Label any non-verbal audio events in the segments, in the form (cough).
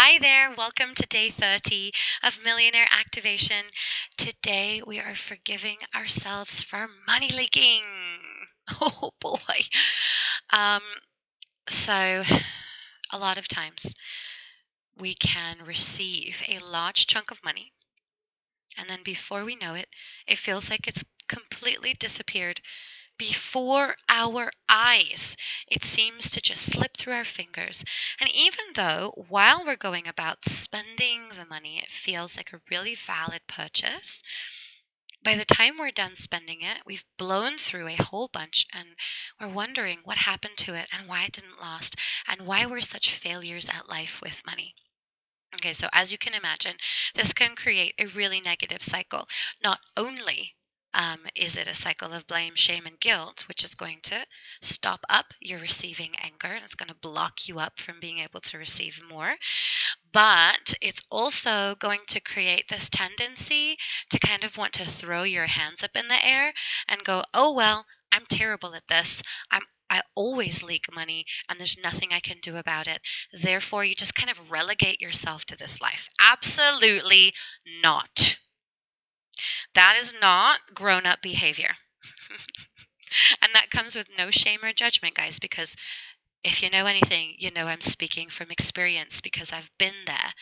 Hi there, welcome to day 30 of Millionaire Activation. Today we are forgiving ourselves for money leaking. (laughs) Oh boy. Um, so, a lot of times we can receive a large chunk of money, and then before we know it, it feels like it's completely disappeared before our eyes. It seems to just slip through our fingers. And even though while we're going about spending the money, it feels like a really valid purchase, by the time we're done spending it, we've blown through a whole bunch and we're wondering what happened to it and why it didn't last and why we're such failures at life with money. Okay, so as you can imagine, this can create a really negative cycle. Not only um, is it a cycle of blame, shame, and guilt, which is going to stop up your receiving anger and it's going to block you up from being able to receive more? But it's also going to create this tendency to kind of want to throw your hands up in the air and go, oh, well, I'm terrible at this. I'm I always leak money and there's nothing I can do about it. Therefore, you just kind of relegate yourself to this life. Absolutely not. That is not grown up behavior. (laughs) and that comes with no shame or judgment, guys, because if you know anything, you know I'm speaking from experience because I've been there.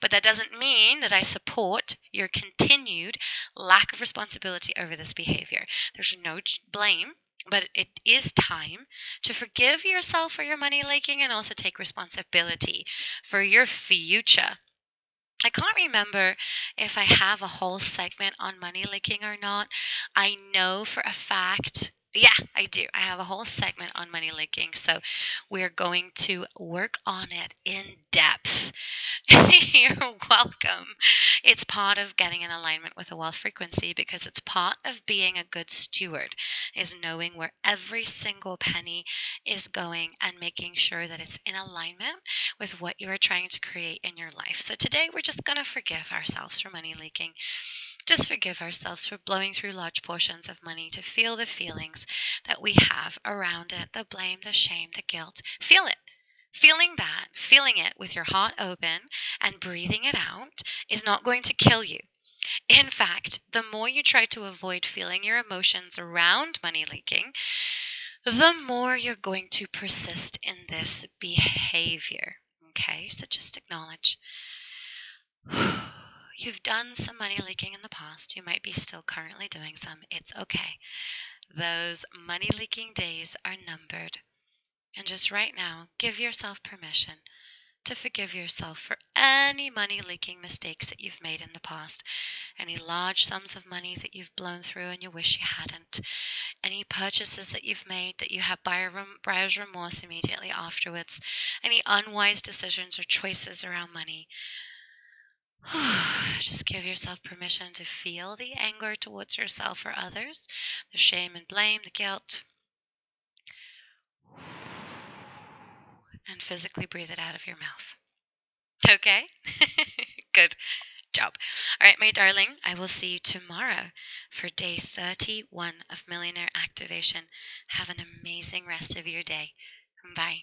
But that doesn't mean that I support your continued lack of responsibility over this behavior. There's no blame, but it is time to forgive yourself for your money leaking and also take responsibility for your future. I can't remember if I have a whole segment on money licking or not. I know for a fact yeah, I do. I have a whole segment on money leaking. So we're going to work on it in depth. (laughs) You're welcome. It's part of getting in alignment with a wealth frequency because it's part of being a good steward is knowing where every single penny is going and making sure that it's in alignment with what you are trying to create in your life. So today we're just going to forgive ourselves for money leaking just forgive ourselves for blowing through large portions of money to feel the feelings that we have around it the blame, the shame, the guilt. Feel it. Feeling that, feeling it with your heart open and breathing it out is not going to kill you. In fact, the more you try to avoid feeling your emotions around money leaking, the more you're going to persist in this behavior. Okay, so just acknowledge. (sighs) You've done some money leaking in the past. You might be still currently doing some. It's okay. Those money leaking days are numbered. And just right now, give yourself permission to forgive yourself for any money leaking mistakes that you've made in the past, any large sums of money that you've blown through and you wish you hadn't, any purchases that you've made that you have buyer's remorse immediately afterwards, any unwise decisions or choices around money. (sighs) Just give yourself permission to feel the anger towards yourself or others, the shame and blame, the guilt. And physically breathe it out of your mouth. Okay? (laughs) Good job. All right, my darling, I will see you tomorrow for day 31 of Millionaire Activation. Have an amazing rest of your day. Bye.